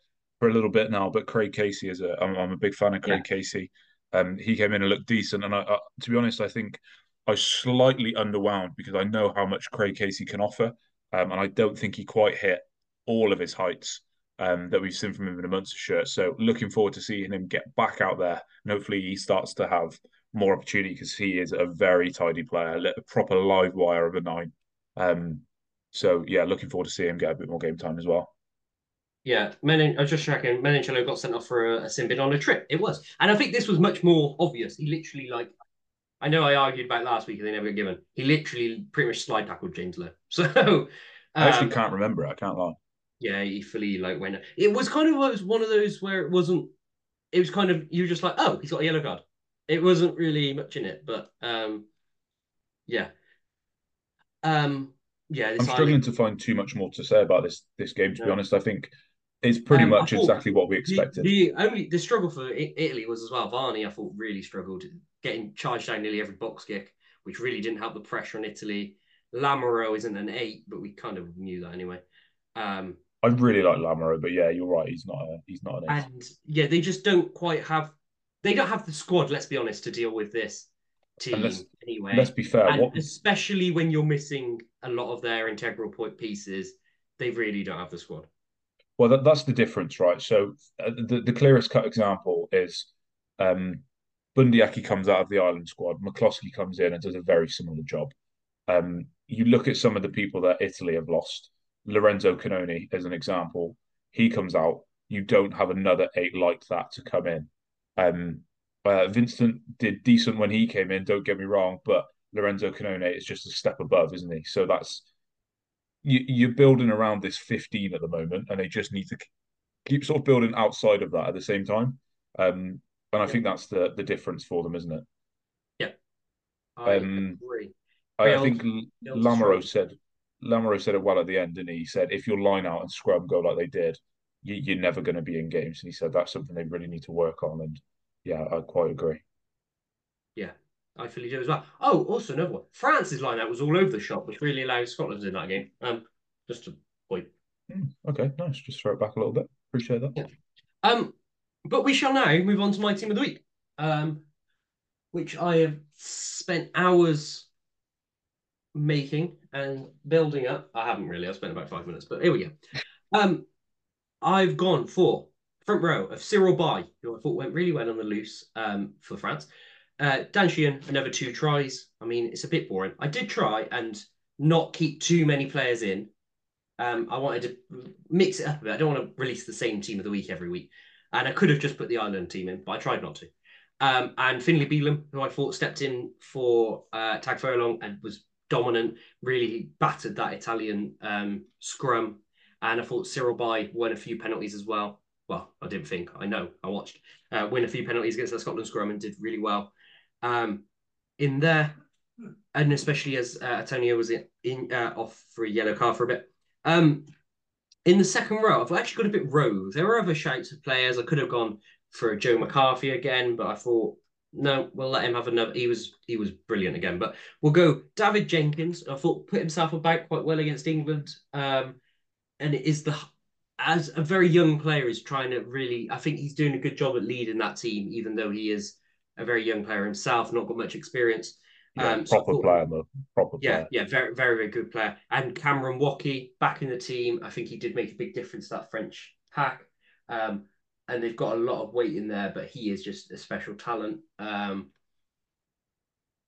for a little bit now, but Craig Casey is a. I'm, I'm a big fan of Craig yeah. Casey. Um, he came in and looked decent, and I, I, to be honest, I think I was slightly underwhelmed because I know how much Craig Casey can offer, um, and I don't think he quite hit all of his heights um, that we've seen from him in a Munster shirt. So looking forward to seeing him get back out there, and hopefully he starts to have more opportunity because he is a very tidy player, a proper live wire of a nine. Um, so yeah, looking forward to seeing him get a bit more game time as well. Yeah, Menin, I was just checking. Menoncello got sent off for a, a sin bin on a trip. It was, and I think this was much more obvious. He literally like, I know I argued about last week and they never got given. He literally pretty much slide tackled James Lowe. <laughs> So um, I actually can't remember it. I can't lie. Yeah, he fully like went. It was kind of it was one of those where it wasn't. It was kind of you were just like, oh, he's got a yellow card. It wasn't really much in it, but um, yeah, um, yeah. I'm struggling to find too much more to say about this this game. To be honest, I think it's pretty um, much exactly what we expected. The, the, only the struggle for Italy was as well. Varney, I thought, really struggled getting charged down nearly every box kick, which really didn't help the pressure on Italy. Lamaro isn't an eight, but we kind of knew that anyway. Um, I really like Lamaro, but yeah, you're right. He's not a he's not an eight. And yeah, they just don't quite have they don't have the squad. Let's be honest to deal with this team let's, anyway. Let's be fair, what... especially when you're missing a lot of their integral point pieces, they really don't have the squad. Well, that, that's the difference, right? So uh, the the clearest cut example is um, Bundee comes out of the Ireland squad. McCloskey comes in and does a very similar job. Um, you look at some of the people that Italy have lost. Lorenzo Canoni, as an example, he comes out. You don't have another eight like that to come in. Um, uh, Vintcent did decent when he came in. Don't get me wrong, but Lorenzo Cannone is just a step above, isn't he? So that's you, you're building around this 15 at the moment, and they just need to keep sort of building outside of that at the same time. Um, and I think that's the the difference for them, isn't it? Yeah, I um, agree. I, I think Lamaro said Lamaro said it well at the end, didn't he? Said, "If your line out and scrum go like they did, you, are never going to be in games." And he said that's something they really need to work on. And yeah, I quite agree. Yeah, I fully do as well. Oh, also another one. France's lineup was all over the shop, which really allowed Scotland in that game. Um, just a point. Hmm, okay, nice. Just throw it back a little bit. Appreciate that. Yeah. Um, but we shall now move on to my team of the week. Um, which I have spent hours making and building up. I haven't really. I spent about five minutes, but here we go. Um, I've gone for front row of Cyril Baille, who I thought went really well on the loose um, for France. Uh, Dan Sheehan, another two tries. I mean, it's a bit boring. I did try and not keep too many players in. Um, I wanted to mix it up a bit. I don't want to release the same team of the week every week. And I could have just put the Ireland team in, but I tried not to. Um, and Finlay Bealham, who I thought stepped in for uh, Tadhg Furlong and was dominant, really battered that Italian um, scrum. And I thought Cyril Baille won a few penalties as well well, I didn't think, I know, I watched, uh, win a few penalties against the Scotland scrum and did really well um, in there. And especially as uh, Atonio was in, in uh, off for a yellow card for a bit. Um, in the second row, I've actually got a bit rogue. There were other shouts of players. I could have gone for Joe McCarthy again, but I thought no, we'll let him have another. He was he was brilliant again. But we'll go David Jenkins. I thought put himself about quite well against England. Um, and it is the as a very young player is trying to really I think he's doing a good job at leading that team, even though he is a very young player himself, not got much experience. Yeah, um, proper so player though. Proper yeah, player. Yeah, very, very, very good player. And Cameron Woki back in the team. I think he did make a big difference that French pack. Um, and they've got a lot of weight in there, but he is just a special talent. Um,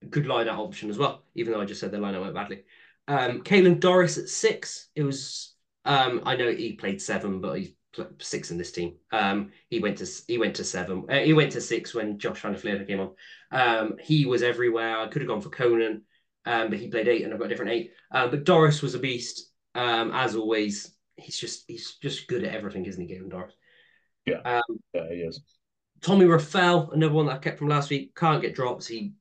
good line out option as well, even though I just said the line out went badly. Um, Caelan Doris at six. It was um, I know he played seven, but he's six in this team. Um, he went to he went to seven. Uh, he went to six when Josh Van came on. Um, he was everywhere. I could have gone for Conan, um, but he played eight, and I've got a different eight. Uh, but Doris was a beast, um, as always. He's just he's just good at everything, isn't he, Caelan Doris? Yeah, um, yeah, he is. Tommy Reffell, another one that I kept from last week, can't get drops. He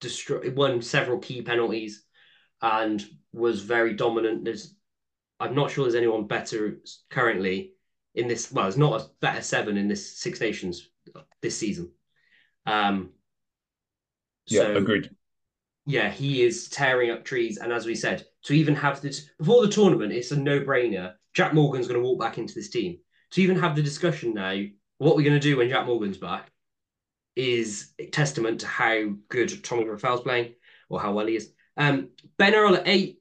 destroyed, won several key penalties, and was very dominant. There's I'm not sure there's anyone better currently in this. Well, it's not a better seven in this Six Nations this season. Um, yeah, so, agreed. Yeah, he is tearing up trees, and as we said, to even have this before the tournament, it's a no-brainer. Jac Morgan's going to walk back into this team. To even have the discussion now, what we're going to do when Jac Morgan's back, is a testament to how good Tommy Reffell's playing or how well he is. Um, Ben Earl at eight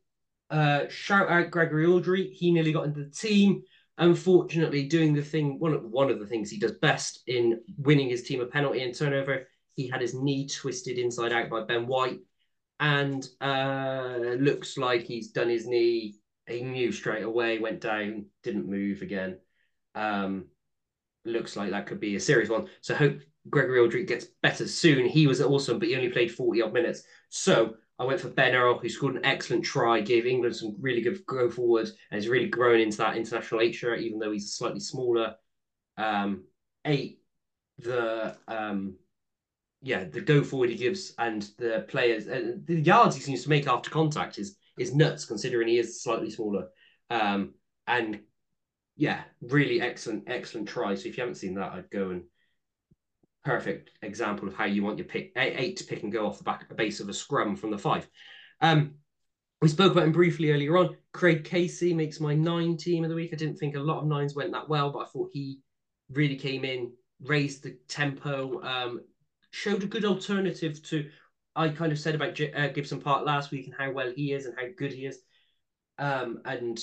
uh, shout out Gregory Alldritt. He nearly got into the team. Unfortunately doing the thing one of one of the things he does best in winning his team a penalty and turnover. He had his knee twisted inside out by Ben White, and uh, looks like he's done his knee. He knew straight away, went down, didn't move again. Um, looks like that could be a serious one. So hope Gregory Alldritt gets better soon. He was awesome, but he only played 40 odd minutes. So I went for Ben Earl, who scored an excellent try, gave England some really good go forward, and has really grown into that international shirt, even though he's slightly smaller. Um, eight, the um, yeah, the go forward he gives and the players, uh, the yards he seems to make after contact is is nuts, considering he is slightly smaller. Um, and yeah, really excellent, excellent try. So if you haven't seen that, I'd go and perfect example of how you want your pick eight to pick and go off the back base of a scrum from the five. Um, we spoke about him briefly earlier on. Craig Casey makes my nine team of the week. I didn't think a lot of nines went that well, but I thought he really came in, raised the tempo, um, showed a good alternative to I kind of said about uh, Gibson Park last week and how well he is and how good he is. Um, and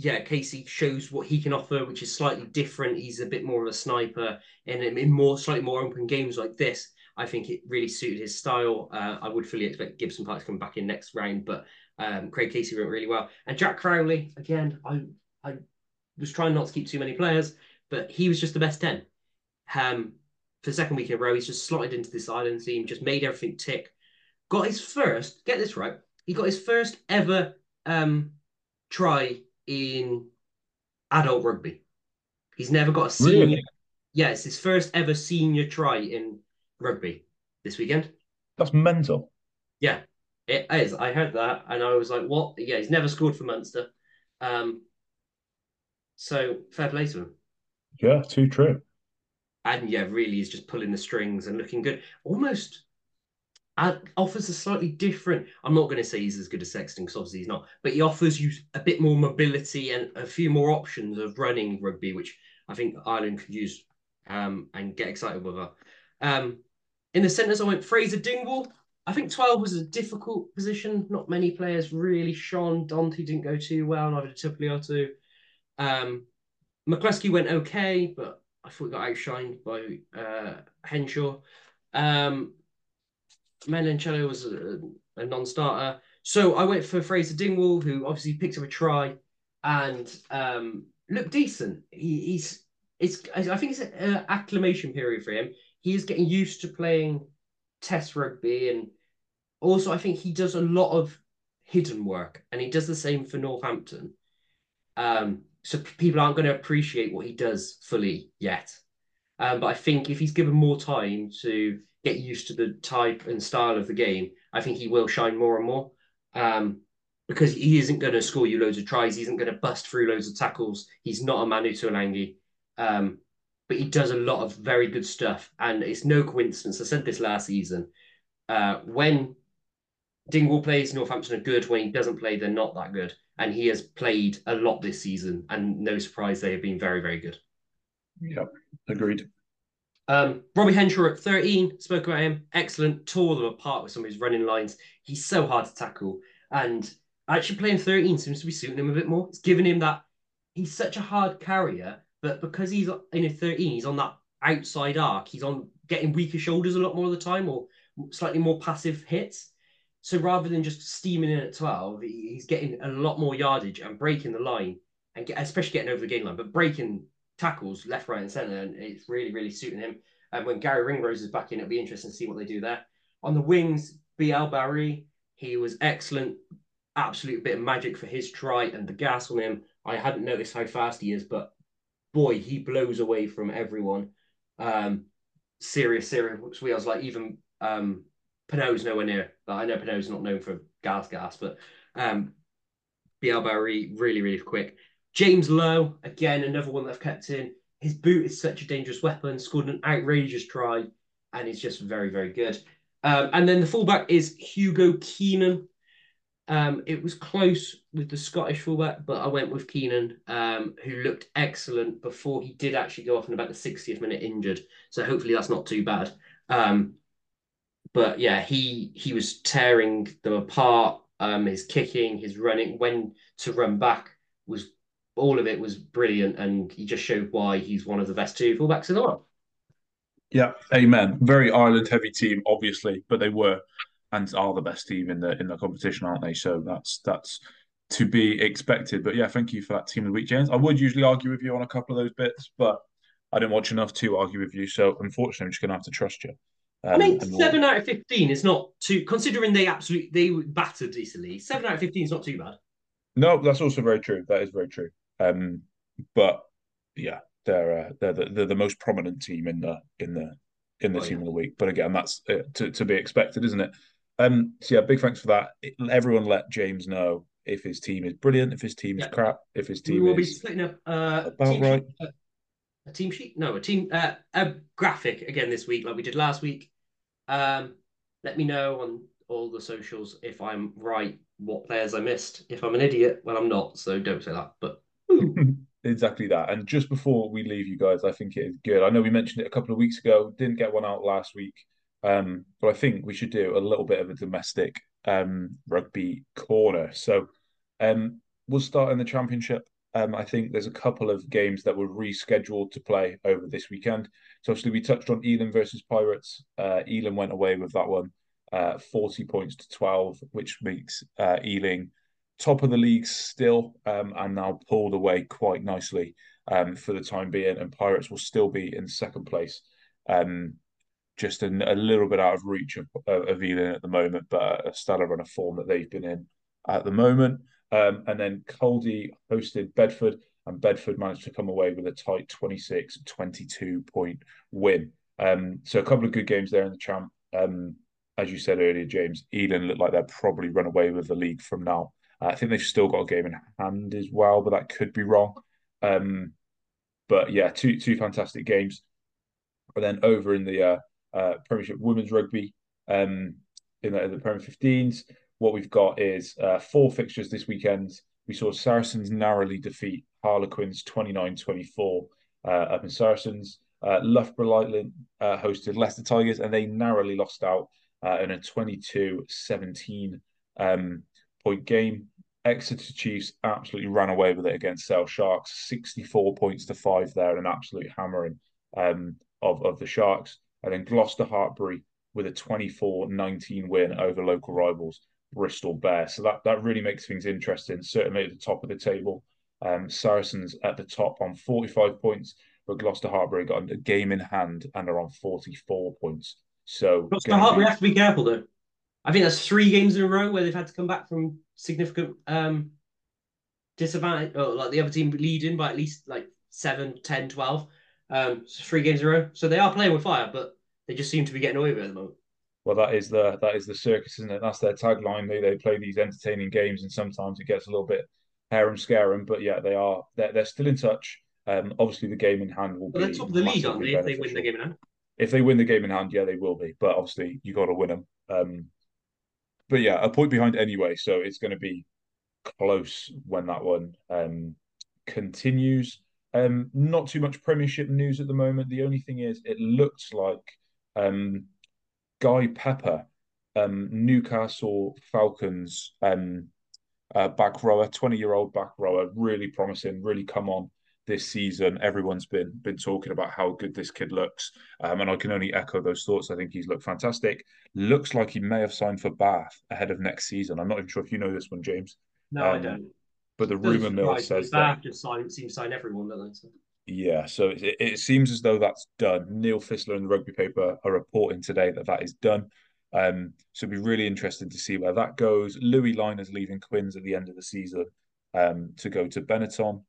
yeah, Casey shows what he can offer, which is slightly different. He's a bit more of a sniper, and in more slightly more open games like this, I think it really suited his style. Uh, I would fully expect Gibson Park to come back in next round, but um, Craig Casey went really well. And Jack Crowley, again, I I was trying not to keep too many players, but he was just the best ten. Um, for the second week in a row, he's just slotted into this Ireland team, just made everything tick. Got his first, get this right, he got his first ever um, try in adult rugby. He's never got a senior. Really? Yeah, it's his first ever senior try in rugby this weekend. That's mental. Yeah, it is. I heard that and I was like, what? Yeah, he's never scored for Munster. Um, so fair play to him. Yeah, too true. And yeah, really he's just pulling the strings and looking good. Almost offers a slightly different. I'm not going to say he's as good as Sexton because obviously he's not, but he offers you a bit more mobility and a few more options of running rugby, which I think Ireland could use um, and get excited with. Um, in the centres, I went Fraser Dingwall. I think 12 was a difficult position. Not many players really shone. Danty didn't go too well, neither did Tuipulotu. Um, McCloskey went okay, but I thought he got outshined by uh, Henshaw. Um, Menoncello was a, a non-starter. So I went for Fraser Dingwall, who obviously picked up a try and um, looked decent. He, he's it's I think it's an acclimation period for him. He is getting used to playing Test rugby, and also I think he does a lot of hidden work, and he does the same for Northampton. Um, so people aren't going to appreciate what he does fully yet. Um, but I think if he's given more time to get used to the type and style of the game, I think he will shine more and more. Um, because he isn't going to score you loads of tries. He isn't going to bust through loads of tackles. He's not a Manu Tuilagi. Um, but he does a lot of very good stuff. And it's no coincidence. I said this last season. Uh, when Dingwall plays, Northampton are good. When he doesn't play, they're not that good. And he has played a lot this season. And no surprise, they have been very, very good. Yeah, agreed. Um, Robbie Henshaw at 13, spoke about him. Excellent, tore them apart with some of his running lines. He's so hard to tackle. And actually playing 13 seems to be suiting him a bit more. It's giving him that he's such a hard carrier, but because he's in a 13, he's on that outside arc. He's on getting weaker shoulders a lot more of the time or slightly more passive hits. So rather than just steaming in at 12, he's getting a lot more yardage and breaking the line and get, especially getting over the game line, but breaking tackles left, right, and centre, and it's really, really suiting him. And when Garry Ringrose is back in, it'll be interesting to see what they do there. On the wings, Bielle-Biarrey, he was excellent. Absolute bit of magic for his try and the gas on him. I hadn't noticed how fast he is, but boy, he blows away from everyone. Um, serious, serious wheels. Like even um, Penaud's nowhere near. But I know Penaud's not known for gas, gas, but um, Bielle-Biarrey really, really quick. James Lowe, again, another one that I've kept in. His boot is such a dangerous weapon, scored an outrageous try, and he's just very, very good. Um, and then the fullback is Hugo Keenan. Um, it was close with the Scottish fullback, but I went with Keenan, um, who looked excellent before he did actually go off in about the 60th minute injured. So hopefully that's not too bad. Um, but yeah, he he was tearing them apart. Um, his kicking, his running, when to run back was all of it was brilliant, and he just showed why he's one of the best two fullbacks in the world. Yeah, amen. Very Ireland heavy team, obviously, but they were and are the best team in the in the competition, aren't they? So that's that's to be expected. But yeah, thank you for that team of the week, James. I would usually argue with you on a couple of those bits, but I didn't watch enough to argue with you. So unfortunately, I'm just going to have to trust you. Um, I mean, seven out of fifteen is not too considering they absolutely they battered Italy. Seven out of fifteen is not too bad. No, that's also very true. That is very true. Um, but yeah, they're uh, they're the, they're the most prominent team in the in the in the oh, team yeah. of the week. But again, that's uh, to to be expected, isn't it? Um, so yeah, big thanks for that. Everyone let James know if his team is brilliant, if his team is yeah. crap, if his team we will is be splitting up uh, about right. Sheet, uh, a team sheet? No, a team uh, a graphic again this week, like we did last week. Um, let me know on all the socials if I'm right, what players I missed. If I'm an idiot, well, I'm not, so don't say that. But <laughs> exactly that. And just before we leave you guys, I think it is good. I know we mentioned it a couple of weeks ago, didn't get one out last week. Um, but I think we should do a little bit of a domestic um, rugby corner. So um, we'll start in the championship. Um, I think there's a couple of games that were rescheduled to play over this weekend. So obviously we touched on Ealing versus Pirates. Uh, Ealing went away with that one, uh, 40 points to 12, which makes uh, Ealing top of the league still um, and now pulled away quite nicely um, for the time being. And Pirates will still be in second place. Um, just a, little bit out of reach of, of Ealing at the moment, but a stellar run of form that they've been in at the moment. Um, and then Caldy hosted Bedford, and Bedford managed to come away with a tight 26 22 point win. Um, so a couple of good games there in the champ. Um, as you said earlier, James, Ealing look like they'll probably run away with the league from now. I think they've still got a game in hand as well, but that could be wrong. Um, but yeah, two two fantastic games. And then over in the uh, uh, Premiership Women's Rugby, um, in the, the Premier 15s, what we've got is uh, four fixtures this weekend. We saw Saracens narrowly defeat Harlequins 29 24 uh, up in Saracens. Uh, Loughborough Lightning uh, hosted Leicester Tigers and they narrowly lost out in a 22 17 um, point game. Exeter Chiefs absolutely ran away with it against Sale Sharks, 64 points to five there, an absolute hammering um, of, of the Sharks. And then Gloucester Hartpury with a 24 19 win over local rivals. Bristol Bear. So that that really makes things interesting. Certainly at the top of the table, um, Saracens at the top on 45 points, but Gloucester Hartpury got a game in hand and are on 44 points. So Gloucester Hartpury have to be careful though. I think that's three games in a row where they've had to come back from significant um, disadvantage, or like the other team leading by at least like 7, 10, 12. Um, so three games in a row. So they are playing with fire, but they just seem to be getting away with it at the moment well, that is the that is the circus, isn't it? That's their tagline. They they play these entertaining games, and sometimes it gets a little bit hair and scarum. But yeah, they are they're, they're still in touch. Um, obviously, the game in hand will well, be. They're top of the league, aren't they? If they win the game in hand. If they win the game in hand, yeah, they will be. But obviously, you got to win them. Um, but yeah, a point behind anyway, so it's going to be close when that one um, continues. Um, not too much Premiership news at the moment. The only thing is, it looks like um, Guy Pepper, um, Newcastle Falcons um, uh, back rower, 20 year old back rower, really promising, really come on this season. Everyone's been been talking about how good this kid looks, um, and I can only echo those thoughts. I think he's looked fantastic. Looks like he may have signed for Bath ahead of next season. I'm not even sure if you know this one, James. No, um, I don't. But the rumor mill says Bath that just sign, seems to sign everyone, don't they? So. Yeah, so it, it, seems as though that's done. Neil Fissler and the rugby paper are reporting today that that is done. Um, so it'll be really interesting to see where that goes. Louis is leaving Quins at the end of the season um, to go to Benetton.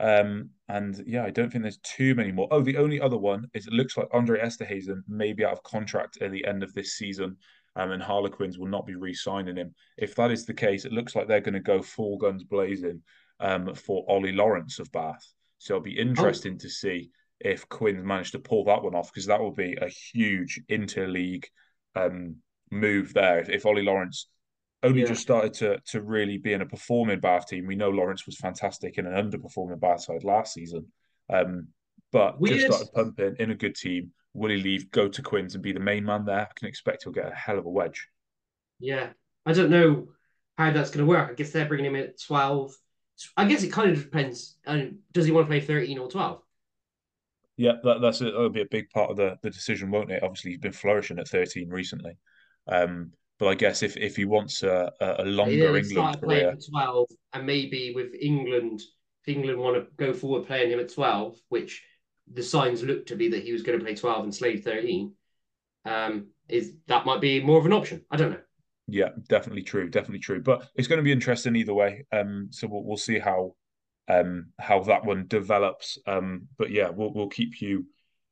Um, and yeah, I don't think there's too many more. Oh, the only other one is it looks like Andre Esterhuizen may be out of contract at the end of this season, um, and Harlequins will not be re-signing him. If that is the case, it looks like they're going to go full guns blazing um, for Ollie Lawrence of Bath. So it'll be oh. interesting oh. to see if Quinn managed to pull that one off because that will be a huge interleague um, move there. If, if Ollie Lawrence only yeah. just started to to really be in a performing Bath team, we know Lawrence was fantastic in an underperforming Bath side last season. Um, but Weird. just started pumping in a good team. Will he leave, go to Quins and be the main man there? I can expect he'll get a hell of a wedge. Yeah, I don't know how that's going to work. I guess they're bringing him at twelve I guess it kind of depends. Um, does he want to play 13 or 12? Yeah, that, that's a, that'll be a big part of the the decision, won't it? Obviously, he's been flourishing at 13 recently. Um, but I guess if if he wants a, a longer England career, 12, and maybe with England, if England want to go forward playing him at 12, which the signs look to be that he was going to play 12 and Slade 13, um, is that might be more of an option. I don't know. Yeah, definitely true, definitely true. But it's going to be interesting either way. Um, so we'll we'll see how um how that one develops. Um, but yeah, we'll we'll keep you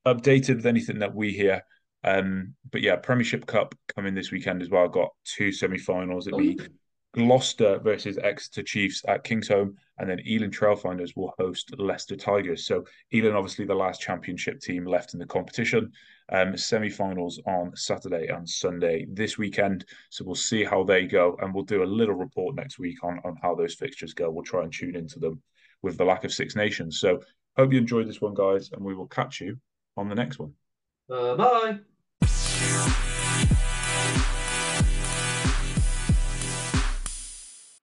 updated with anything that we hear. Um, but yeah, Premiership Cup coming this weekend as well. Got two semi-finals. It'll be Gloucester versus Exeter Chiefs at Kingsholm, and then Ealing Trailfinders will host Leicester Tigers. So Ealing, obviously the last championship team left in the competition. Um, semi-finals on Saturday and Sunday this weekend. So we'll see how they go, and we'll do a little report next week on on how those fixtures go. We'll try and tune into them with the lack of Six Nations. So hope you enjoyed this one, guys, and we will catch you on the next one. Uh, bye. Peace.